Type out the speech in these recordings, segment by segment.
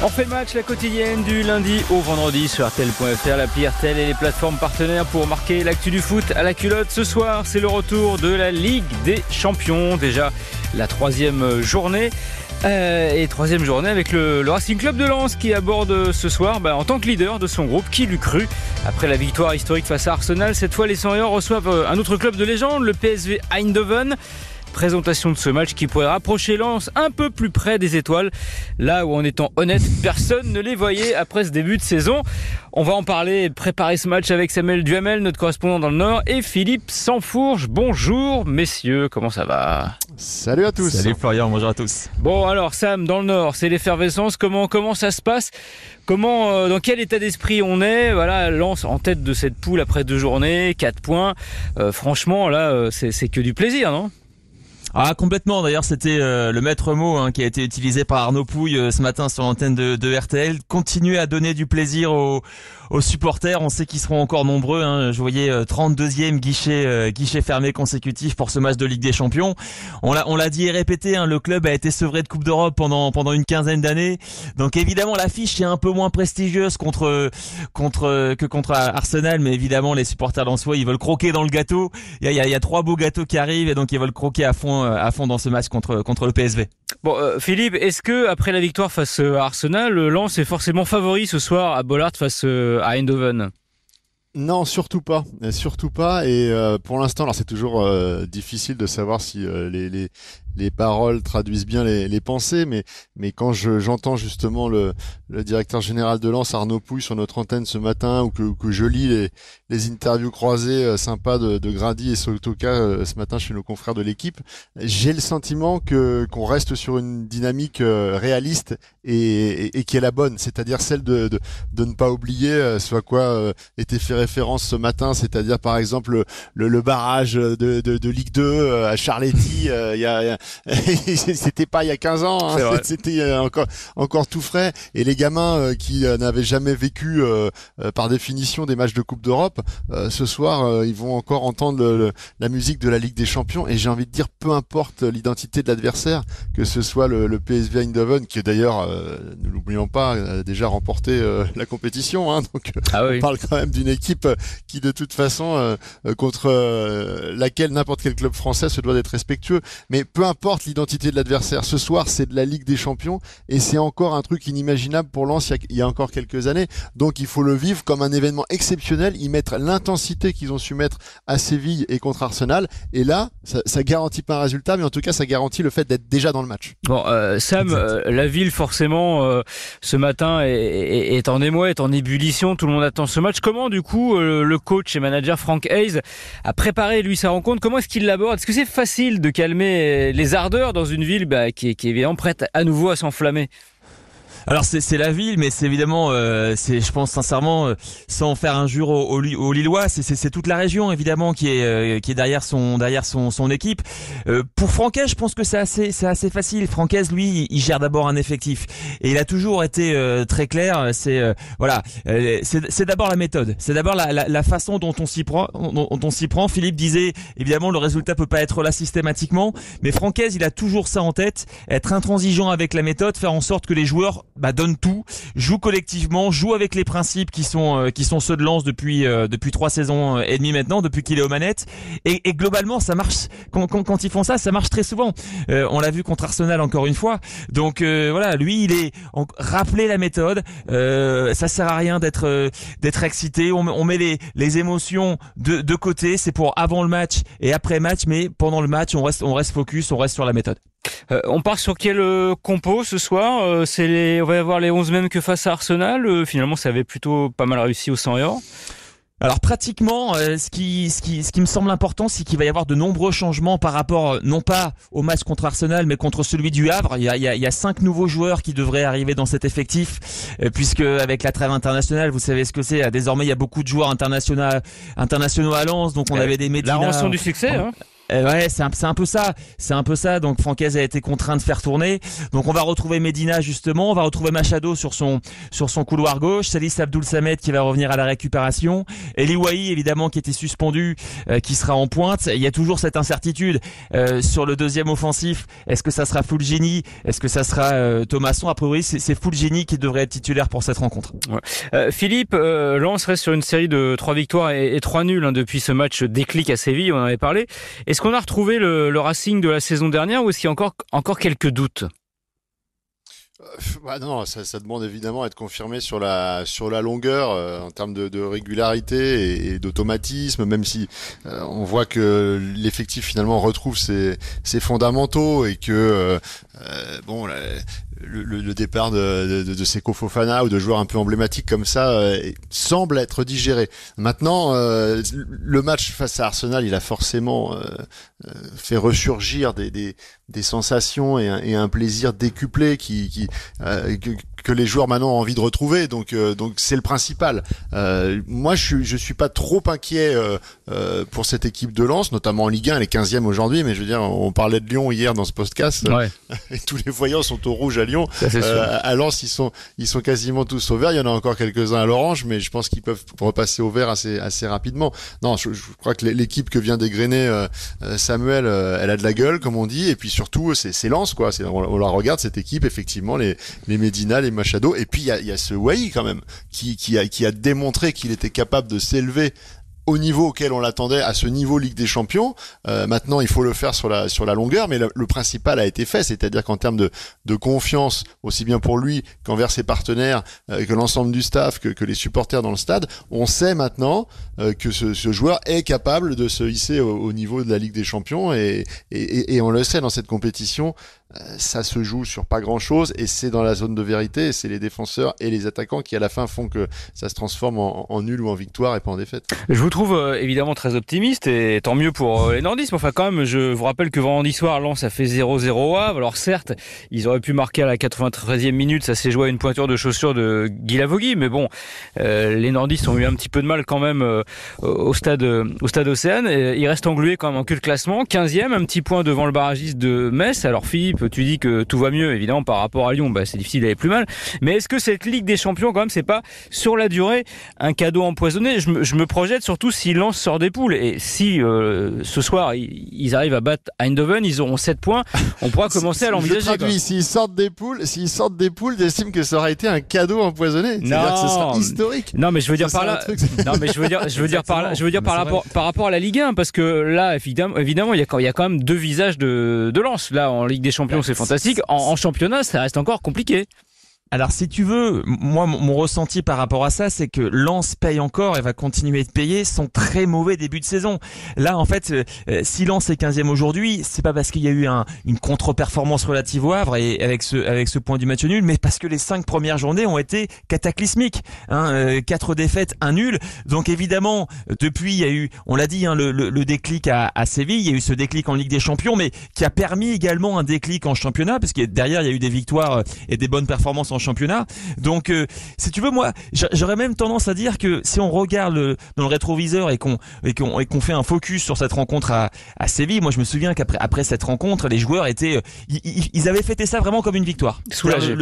On fait match, la quotidienne du lundi au vendredi sur RTL.fr, l'appli RTL et les plateformes partenaires pour marquer l'actu du foot à la culotte. Ce soir, c'est le retour de la Ligue des Champions. Déjà la troisième journée. Euh, et troisième journée avec le, Racing Club de Lens qui aborde ce soir bah, en tant que leader de son groupe. Qui l'eût cru? Après la victoire historique face à Arsenal, cette fois les 100 reçoivent euh, un autre club de légende, le PSV Eindhoven. Présentation de ce match qui pourrait rapprocher Lens un peu plus près des étoiles. Là où en étant honnête, personne ne les voyait après ce début de saison. On va en parler et préparer ce match avec Samuel Duhamel, notre correspondant dans le Nord, et Philippe Sansfourge. Bonjour messieurs, comment ça va? Salut à tous. Salut Florian, bonjour à tous. Bon alors Sam, dans le Nord, c'est l'effervescence. Comment comment ça se passe? Comment, euh, dans quel état d'esprit on est? Voilà, Lance en tête de cette poule après deux journées, quatre points. Euh, franchement, là, euh, c'est que du plaisir, non? Ah complètement. D'ailleurs, c'était euh, le maître mot hein, qui a été utilisé par Arnaud Pouille euh, ce matin sur l'antenne de, de, RTL. Continuer à donner du plaisir aux, aux supporters. On sait qu'ils seront encore nombreux. Hein. Je voyais 32e euh, guichet guichet fermé consécutif pour ce match de Ligue des Champions. On l'a on l'a dit et répété. Hein, le club a été sevré de Coupe d'Europe pendant pendant une quinzaine d'années. Donc évidemment l'affiche est un peu moins prestigieuse contre contre que contre Arsenal, mais évidemment les supporters d'Ansois ils veulent croquer dans le gâteau. Il y a, il y a trois beaux gâteaux qui arrivent et donc ils veulent croquer à fond euh, à fond dans ce match contre contre le PSV. Bon, euh, Philippe, est-ce que après la victoire face à Arsenal, Lens est forcément favori ce soir à Bollard face euh, à Eindhoven? Non, surtout pas, surtout pas. Et pour l'instant, alors c'est toujours difficile de savoir si les, les, les paroles traduisent bien les, les pensées, mais, mais quand j'entends justement le, le, directeur général de Lens, Arnaud Pouille, sur notre antenne ce matin, ou que, que je lis les, les interviews croisées euh, sympas de, de Grady et Sotoka euh, ce matin chez nos confrères de l'équipe, j'ai le sentiment que qu'on reste sur une dynamique euh, réaliste et, et, qui est la bonne, c'est-à-dire celle de, de, de, ne pas oublier ce à quoi était fait référence ce matin, c'est-à-dire par exemple le, le barrage de, de, de, Ligue 2 à Charletti, il y a c'était pas il y a 15 ans, hein. c'était euh, encore encore tout frais. Et les gamins euh, qui euh, n'avaient jamais vécu par définition des matchs de Coupe d'Europe, ce soir ils vont encore entendre la musique de la Ligue des Champions. Et j'ai envie de dire, peu importe l'identité de l'adversaire, que ce soit le, le PSV Eindhoven, qui d'ailleurs, ne l'oublions pas, a déjà remporté la compétition. Hein, donc ah on parle quand même d'une équipe qui de toute façon contre laquelle n'importe quel club français se doit d'être respectueux. Mais peu importe l'identité de l'adversaire. Ce soir, c'est de la Ligue des Champions et c'est encore un truc inimaginable pour Lens il y, a, encore quelques années. Donc il faut le vivre comme un événement exceptionnel, y mettre l'intensité qu'ils ont su mettre à Séville et contre Arsenal. Et là, ça, ça garantit pas un résultat, mais en tout cas, ça garantit le fait d'être déjà dans le match. Bon, euh, Sam, euh, la ville forcément euh, ce matin est, est, en émoi, est en ébullition. Tout le monde attend ce match. Comment du coup le coach et manager Frank Hayes a préparé lui sa rencontre? Comment est-ce qu'il l'aborde? Est-ce que c'est facile de calmer les ardeurs dans une ville bah, qui, est, qui est évidemment prête à nouveau à s'enflammer. Alors c'est la ville, mais c'est évidemment, euh, c'est je pense sincèrement, euh, sans faire injure aux, aux, Lillois, c'est toute la région évidemment qui est euh, qui est derrière son derrière son son équipe. pour Francaise, je pense que c'est assez c'est assez facile. Francaise, lui, il gère d'abord un effectif et il a toujours été très clair. C'est voilà, c'est d'abord la méthode, c'est d'abord la, la, façon dont on s'y prend, dont, on s'y prend. Philippe disait évidemment le résultat peut pas être là systématiquement, mais Francaise, il a toujours ça en tête, être intransigeant avec la méthode, faire en sorte que les joueurs bah, donne tout, joue collectivement, joue avec les principes qui sont euh, qui sont ceux de Lens depuis euh, depuis trois saisons euh, et demie maintenant, depuis qu'il est aux manettes. Et, et globalement, ça marche quand, quand, quand, ils font ça, ça marche très souvent. on l'a vu contre Arsenal encore une fois. Donc voilà, lui, il est rappeler la méthode. ça sert à rien d'être d'être excité. On, on, met les les émotions de de côté. C'est pour avant le match et après match, mais pendant le match, on reste on reste focus, on reste sur la méthode. Euh, on part sur quel euh, compo ce soir euh, C'est les, on va avoir les 11 mêmes que face à Arsenal. finalement, ça avait plutôt pas mal réussi au 100 euros. Alors pratiquement, ce, qui, ce, qui, ce qui me semble important, c'est qu'il va y avoir de nombreux changements par rapport, non pas au match contre Arsenal, mais contre celui du Havre. Il y a, il y a, cinq nouveaux joueurs qui devraient arriver dans cet effectif, puisque avec la trêve internationale, vous savez ce que c'est. Désormais, il y a beaucoup de joueurs internationaux, internationaux à Lens, donc on avait des médias. La rançon du succès. Hein Euh, ouais, c'est un, un, peu ça. C'est un peu ça. Donc Francaise a été contraint de faire tourner. Donc on va retrouver Medina justement. On va retrouver Machado sur son sur son couloir gauche. Salis Abdul Samed qui va revenir à la récupération. Eli Wahi évidemment qui était suspendu, euh, qui sera en pointe. Il y a toujours cette incertitude euh, sur le deuxième offensif. Est-ce que ça sera Fulgini Est-ce que ça sera euh, Thomasson A priori, c'est Fulgini qui devrait être titulaire pour cette rencontre. Ouais. Philippe, Lens reste sur une série de trois victoires et, trois nuls hein, depuis ce match déclic à Séville. On en avait parlé. Est-ce qu'on a retrouvé le, Racing de la saison dernière ou est-ce qu'il y a encore, encore quelques doutes euh, bah non, ça, demande évidemment à être confirmé sur la sur la longueur euh, en termes de, régularité et, d'automatisme, même si euh, on voit que l'effectif finalement retrouve ses, fondamentaux et que bon le, le, départ de, de, de Seko ou de joueurs un peu emblématiques comme ça semble être digéré. Maintenant, le match face à Arsenal, il a forcément fait ressurgir des, des, des sensations et un, et un plaisir décuplé qui, qui euh, que, les joueurs maintenant ont envie de retrouver. Donc euh, donc c'est le principal. Euh, moi je suis je suis pas trop inquiet euh, pour cette équipe de Lens, notamment en Ligue 1, elle est 15e aujourd'hui, mais je veux dire on parlait de Lyon hier dans ce podcast ouais. et tous les voyants sont au rouge à Lyon. à Lens ils sont ils sont quasiment tous au vert. Il y en a encore quelques-uns à l'orange, mais je pense qu'ils peuvent repasser au vert assez assez rapidement. Non, je, je crois que l'équipe que vient d'égrener Samuel, elle a de la gueule comme on dit, et puis surtout c'est Lens quoi. On, on la regarde cette équipe effectivement les les Medina, les Et puis il y a, ce Wai quand même qui, a, démontré qu'il était capable de s'élever au niveau auquel on l'attendait, à ce niveau Ligue des Champions. Euh, maintenant, il faut le faire sur la longueur, mais le, principal a été fait, c'est-à-dire qu'en termes de, confiance, aussi bien pour lui qu'envers ses partenaires, euh, que l'ensemble du staff, que, les supporters dans le stade, on sait maintenant euh, que ce, joueur est capable de se hisser au, au, niveau de la Ligue des Champions, et on le sait dans cette compétition. Euh, ça se joue sur pas grand chose et c'est dans la zone de vérité. C'est les défenseurs et les attaquants qui à la fin font que ça se transforme en, nul ou en victoire et pas en défaite. Je vous trouve euh, évidemment très optimiste et tant mieux pour euh, les nordistes. Enfin quand même, je vous rappelle que vendredi soir, Lens a fait 0-0 à Alors certes, ils auraient pu marquer à la 93e minute. Ça s'est joué à une pointure de chaussure de Guy Lavogui, mais bon, les nordistes ont eu un petit peu de mal quand même au stade au stade Océane. Et il reste englué quand même en cul de classement, 15e, un petit point devant le barragiste de Metz. Alors Philippe tu dis que tout va mieux, évidemment, par rapport à Lyon, bah, c'est difficile d'aller plus mal. Mais est-ce que cette Ligue des Champions, quand même, c'est pas sur la durée un cadeau empoisonné? Je me, je me, projette surtout si Lens sort des poules et si euh, ce soir ils arrivent à battre Eindhoven, ils auront 7 points, on pourra commencer à l'envisager. S'ils sortent des poules, s'ils sortent des poules, j'estime que ça aurait été un cadeau empoisonné. Non, que ce sera historique. Non, mais je veux dire par là. Truc, non, mais je veux dire, je veux dire par là, je veux dire par rapport, par rapport à la Ligue 1, parce que là, évidemment, évidemment, il y a, il y a quand même deux visages de, de Lens. Là, en Ligue des Champions, c'est fantastique. En, en championnat, ça reste encore compliqué. Alors si tu veux, moi mon ressenti par rapport à ça, c'est que Lens paye encore et va continuer de payer son très mauvais début de saison. Là en fait, euh, si Lens est 15e aujourd'hui, c'est pas parce qu'il y a eu un, une contre-performance relative au Havre et avec ce avec ce point du match nul, mais parce que les cinq premières journées ont été cataclysmiques. Hein, euh, quatre défaites, un nul. Donc évidemment, depuis il y a eu, on l'a dit, hein, le, le, le, déclic à, à Séville, il y a eu ce déclic en Ligue des Champions, mais qui a permis également un déclic en championnat, parce que derrière il y a eu des victoires et des bonnes performances en championnat. Donc, euh, si tu veux, moi, j'aurais même tendance à dire que si on regarde le, dans le rétroviseur et qu'on et qu'on qu'on fait un focus sur cette rencontre à, à Séville, moi, je me souviens qu'après après cette rencontre, les joueurs étaient, euh, ils, ils, avaient fêté ça vraiment comme une victoire. Soulagé.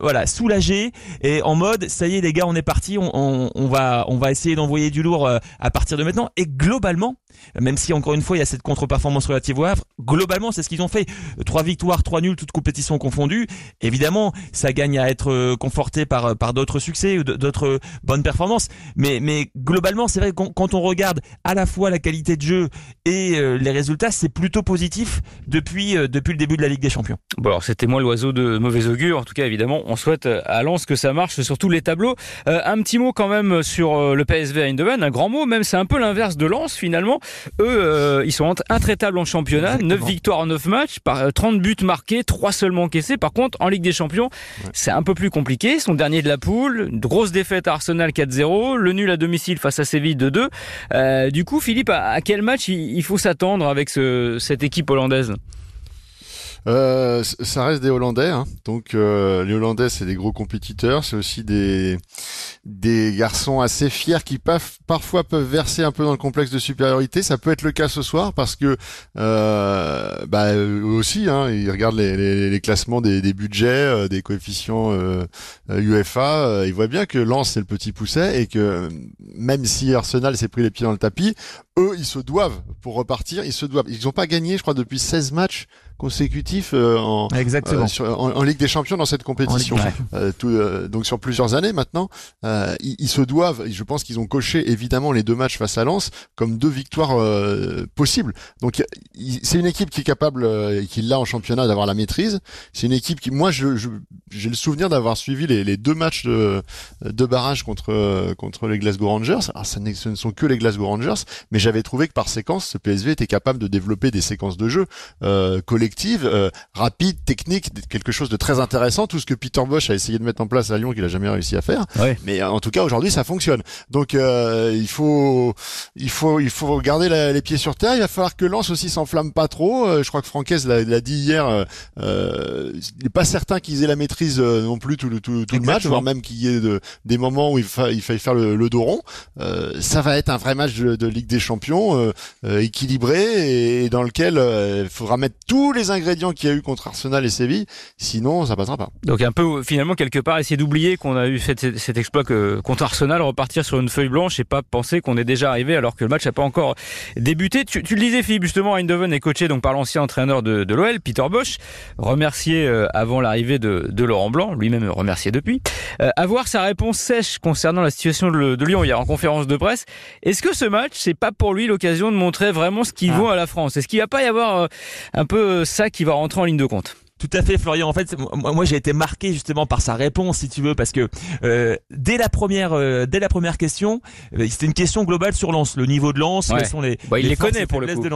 voilà, soulagé et en mode, ça y est, les gars, on est parti, on, on, on va on va essayer d'envoyer du lourd euh, à partir de maintenant. Et globalement, même si encore une fois il y a cette contre-performance relative au Havre, globalement c'est ce qu'ils ont fait. Trois victoires, trois nuls, toutes compétitions confondues. Évidemment, ça gagne à être euh, conforté par euh, par d'autres succès ou d'autres euh, bonnes performances. Mais mais globalement, c'est vrai que quand on regarde à la fois la qualité de jeu et les résultats, c'est plutôt positif depuis depuis le début de la Ligue des Champions. Bon alors c'était moi l'oiseau de mauvais augure. En tout cas, évidemment, on souhaite à Lens que ça marche sur tous les tableaux. Euh, un petit mot quand même sur le PSV Eindhoven, un grand mot. Même c'est un peu l'inverse de Lens finalement. Eux, euh, ils sont intraitables en championnat. Exactement. 9 victoires en 9 matchs, par 30 buts marqués, 3 seulement encaissés. Par contre, en Ligue des Champions, ouais. c'est un peu plus compliqué. Ils sont derniers de la poule. Grosse défaite à Arsenal 4-0. Le nul à domicile face à Séville 2-2. Euh, du coup, Philippe, à, quel match il, faut s'attendre avec ce, cette équipe hollandaise? Euh, ça reste des Hollandais, hein. donc euh, les Hollandais c'est des gros compétiteurs, c'est aussi des des garçons assez fiers qui parfois peuvent verser un peu dans le complexe de supériorité. Ça peut être le cas ce soir parce que euh, bah, eux aussi, hein, ils regardent les, les, classements des, des budgets, euh, des coefficients euh, UEFA. Ils voient bien que Lens c'est le petit pousset et que même si Arsenal s'est pris les pieds dans le tapis, eux, ils se doivent pour repartir. Ils se doivent. Ils n'ont pas gagné, je crois, depuis 16 matchs consécutifs euh, en, Exactement. Euh, en, Ligue des Champions dans cette compétition. Euh, tout, donc sur plusieurs années maintenant, ils, ils, se doivent. Je pense qu'ils ont coché évidemment les deux matchs face à Lens comme deux victoires possibles. Donc c'est une équipe qui est capable, et qui l'a en championnat, d'avoir la maîtrise. C'est une équipe qui, moi, je, j'ai le souvenir d'avoir suivi les, les, deux matchs de, de barrage contre contre les Glasgow Rangers. Alors ça ce ne sont que les Glasgow Rangers, mais j'avais trouvé que par séquence, ce PSV était capable de développer des séquences de jeu euh, collectives, euh, rapides, techniques, quelque chose de très intéressant. Tout ce que Peter Bosch a essayé de mettre en place à Lyon, qu'il a jamais réussi à faire. Mais en tout cas, aujourd'hui, ça fonctionne. Donc, euh, il faut, il faut, il faut garder les pieds sur terre. Il va falloir que Lens aussi s'enflamme pas trop. Euh, je crois que Francaise l'a dit hier. Euh, euh, il n'est pas certain qu'ils aient la maîtrise non plus tout le tout, tout le match, voire même qu'il y ait de, des moments où il, fa, il faille faire le, le dos rond. ça va être un vrai match de, de Ligue des Champion euh, euh, équilibré et, dans lequel euh, il faudra mettre tous les ingrédients qu'il y a eu contre Arsenal et Séville, sinon ça passera pas. Donc un peu finalement quelque part essayer d'oublier qu'on a eu cet exploit que, contre Arsenal, repartir sur une feuille blanche et pas penser qu'on est déjà arrivé alors que le match n'a pas encore débuté. Tu, tu, le disais Philippe justement, Eindhoven est coaché donc par l'ancien entraîneur de, de l'OL, Peter Bosch, remercié avant l'arrivée de, de, Laurent Blanc, lui-même remercié depuis. avoir sa réponse sèche concernant la situation de, de Lyon hier en conférence de presse. Est-ce que ce match c'est pas pour lui l'occasion de montrer vraiment ce qu'il ah. vaut à la France? Est-ce qu'il va pas y avoir euh, un peu euh, ça qui va rentrer en ligne de compte? Tout à fait, Florian. En fait, moi, j'ai été marqué justement par sa réponse, si tu veux, parce que euh, dès la première, dès la première question, c'était une question globale sur Lens, le niveau de Lens, quels sont les, bah, il les, connaît pour le coup. de.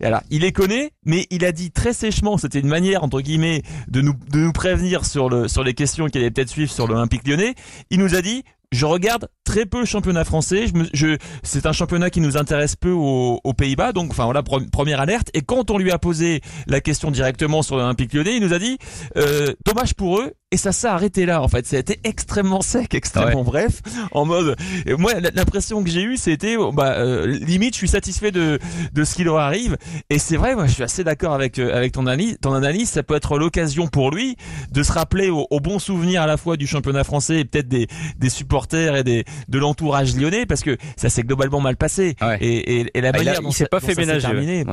Et alors, il les connaît, mais il a dit très sèchement, c'était une manière entre guillemets de nous de nous prévenir sur le sur les questions qui allaient peut-être suivre sur l'Olympique Lyonnais. Il nous a dit je regarde très peu le championnat français. Je, je c'est un championnat qui nous intéresse peu aux, Pays-Bas, donc enfin voilà première alerte. Et quand on lui a posé la question directement sur l'Olympique Lyonnais, il nous a dit euh, dommage pour eux, et ça s'est arrêté là en fait. Ça a été extrêmement sec extrêmement bref en mode moi l'impression que j'ai eue c'était oh, bah euh, limite je suis satisfait de de ce qui leur arrive. Et c'est vrai moi je suis assez d'accord avec euh, avec ton analyse ton analyse. Ça peut être l'occasion pour lui de se rappeler au, bon souvenir à la fois du championnat français et peut-être des des supporters et des de l'entourage lyonnais parce que ça s'est globalement mal passé. Et, et, et, la ah, manière il, s'est pas fait ménager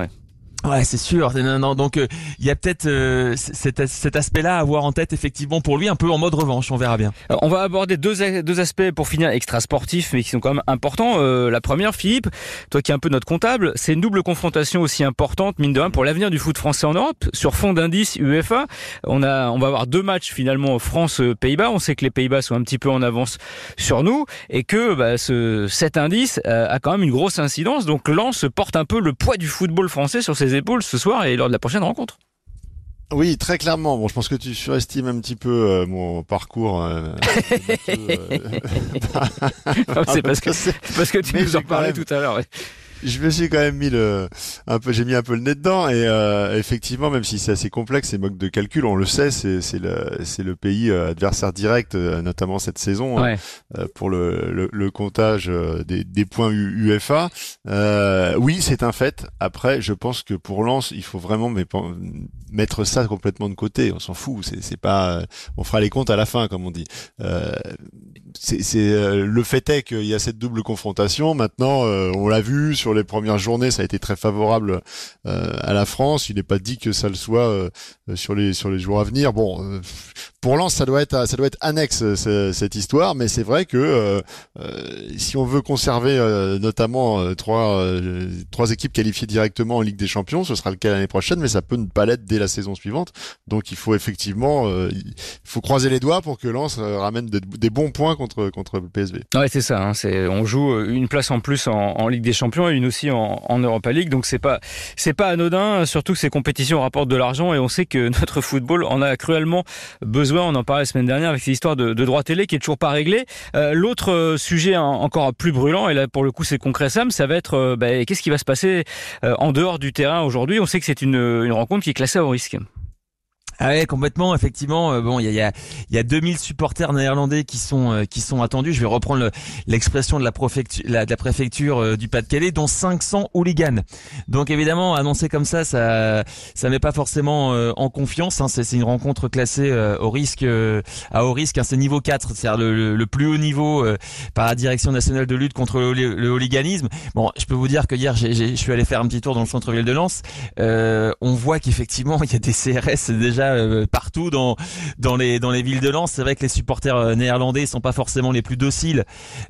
Ouais, c'est sûr. Non, non, donc euh, il y a peut-être euh, cet, cet aspect-là à avoir en tête effectivement pour lui, un peu en mode revanche. On verra bien. on va aborder deux, deux aspects pour finir extra sportifs, mais qui sont quand même importants. Euh, la première, Philippe, toi qui es un peu notre comptable, c'est une double confrontation aussi importante, mine de rien, pour l'avenir du foot français en Europe, sur fond d'indice UEFA. On a, on va avoir deux matchs finalement France-Pays-Bas. On sait que les Pays-Bas sont un petit peu en avance sur nous et que bah, ce, cet indice a quand même une grosse incidence. Donc Lens porte un peu le poids du football français sur ses épaules ce soir et lors de la prochaine rencontre. Oui, très clairement. Bon, je pense que tu surestimes un petit peu euh, mon parcours. Euh, euh, c'est parce que, parce que tu nous en parlais tout à l'heure je me suis quand même mis le un peu j'ai mis un peu le nez dedans et euh, effectivement même si c'est assez complexe ces modes de calcul on le sait c'est c'est le c'est le pays euh, adversaire direct euh, notamment cette saison hein, pour le, le, le comptage des, des points UEFA. Oui c'est un fait. Après je pense que pour Lens il faut vraiment mettre ça complètement de côté. On s'en fout. C'est c'est pas on fera les comptes à la fin comme on dit. C'est le fait est qu'il y a cette double confrontation. Maintenant on l'a vu sur sur les premières journées, ça a été très favorable euh, à la France. Il n'est pas dit que ça le soit euh, sur les sur les jours à venir. Bon, euh, pour Lens, ça doit être ça doit être annexe cette histoire, mais c'est vrai que si on veut conserver notamment trois trois équipes qualifiées directement en Ligue des Champions, ce sera le cas l'année prochaine, mais ça peut ne pas l'être dès la saison suivante. Donc il faut effectivement il faut croiser les doigts pour que Lens ramène des, bons points contre contre le PSV. Ouais, c'est ça. Hein, c'est on joue une place en plus en, en Ligue des Champions aussi en, Europa League. Donc c'est pas c'est pas anodin, surtout que ces compétitions rapportent de l'argent et on sait que notre football en a cruellement besoin. On en parlait la semaine dernière avec cette histoire de, de droit télé qui est toujours pas réglée. Euh, L'autre euh, sujet encore plus brûlant et là pour le coup c'est concret Sam, ça va être euh, bah, qu'est-ce qui va se passer en dehors du terrain aujourd'hui? On sait que c'est une rencontre qui est classée au risque. Ah ouais, complètement. Effectivement, euh, bon, il y a, y, a, y a 2000 supporters néerlandais qui sont euh, qui sont attendus. Je vais reprendre l'expression de la préfecture, de la préfecture euh, du Pas-de-Calais, dont 500 hooligans. Donc évidemment, annoncer comme ça, ça ça met pas forcément en confiance. Hein. C'est une rencontre classée au risque à haut risque. Hein. C'est niveau 4, c'est-à-dire le, le, plus haut niveau par la Direction nationale de lutte contre le, le, hooliganisme. Bon, je peux vous dire que hier, je suis allé faire un petit tour dans le centre-ville de Lens. on voit qu'effectivement, il y a des CRS déjà euh, partout dans dans les dans les villes de Lens. C'est vrai que les supporters euh, néerlandais sont pas forcément les plus dociles,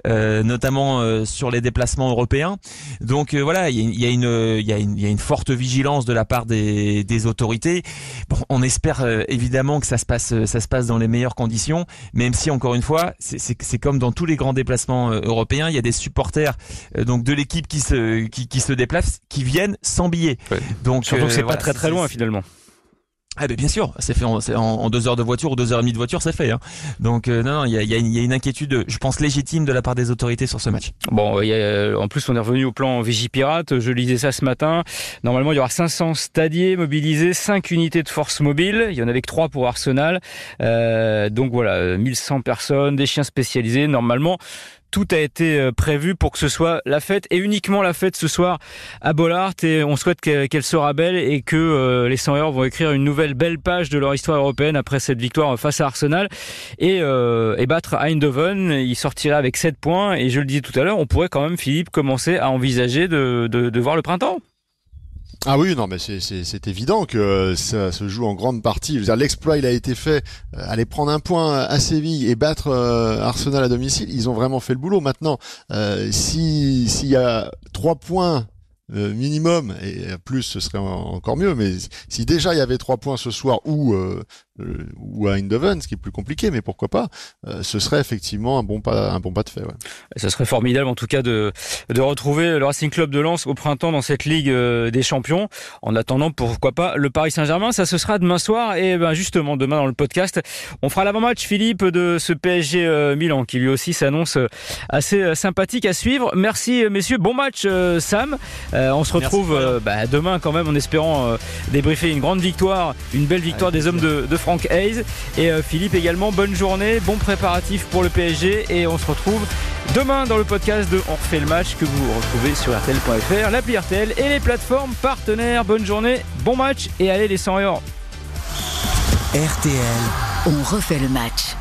euh, notamment sur les déplacements européens. Donc voilà, il y a, une il y a une il y a une forte vigilance de la part des des autorités. Bon, on espère évidemment que ça se passe ça se passe dans les meilleures conditions, même si encore une fois, c'est c'est comme dans tous les grands déplacements européens, il y a des supporters donc de l'équipe qui se qui, qui se déplacent, qui viennent sans billet. Donc surtout que c'est pas très très loin finalement. Ah ben bien sûr, c'est fait en, deux heures de voiture deux heures et demie de voiture, c'est fait. Donc non, non, il y a, une inquiétude, je pense légitime de la part des autorités sur ce match. Bon, y a, euh, en plus on est revenu au plan Vigipirate. Je lisais ça ce matin. Normalement, il y aura 500 stadiers mobilisés, 5 unités de force mobile. Il y en avait que 3 pour Arsenal. Euh, donc voilà, 1100 personnes, des chiens spécialisés. Normalement, tout a été euh, prévu pour que ce soit la fête et uniquement la fête ce soir à Bollard et on souhaite qu'elle sera belle et que euh, les 100 heures vont écrire une nouvelle belle page de leur histoire européenne après cette victoire face à Arsenal et, euh, battre Eindhoven. Il sortira avec 7 points et je le disais tout à l'heure, on pourrait quand même Philippe commencer à envisager de voir le printemps. Ah oui, non, mais c'est évident que ça se joue en grande partie. L'exploit, il a été fait. Euh, aller prendre un point à Séville et battre euh, Arsenal à domicile, ils ont vraiment fait le boulot. Maintenant, euh, si s'il y a trois points euh, minimum et plus ce serait encore mieux mais si déjà il y avait trois points ce soir ou euh, euh, ou à Eindhoven ce qui est plus compliqué mais pourquoi pas ce serait effectivement un bon pas un bon pas de fait ouais. ça serait formidable en tout cas de de retrouver le Racing Club de Lens au printemps dans cette Ligue des Champions. En attendant pourquoi pas le Paris Saint-Germain. Ça ce sera demain soir et ben justement demain dans le podcast on fera l'avant-match Philippe de ce PSG Milan qui lui aussi s'annonce assez sympathique à suivre. Merci messieurs. Bon match Sam. Euh, on se retrouve euh, bah, demain quand même en espérant euh, débriefer une grande victoire, une belle victoire des hommes de, de, Frank Hayes. Et Philippe également, bonne journée, bon préparatif pour le PSG et on se retrouve demain dans le podcast de On refait le match que vous retrouvez sur RTL.fr, l'appli RTL et les plateformes partenaires. Bonne journée, bon match et allez les 100 heures. RTL, on refait le match.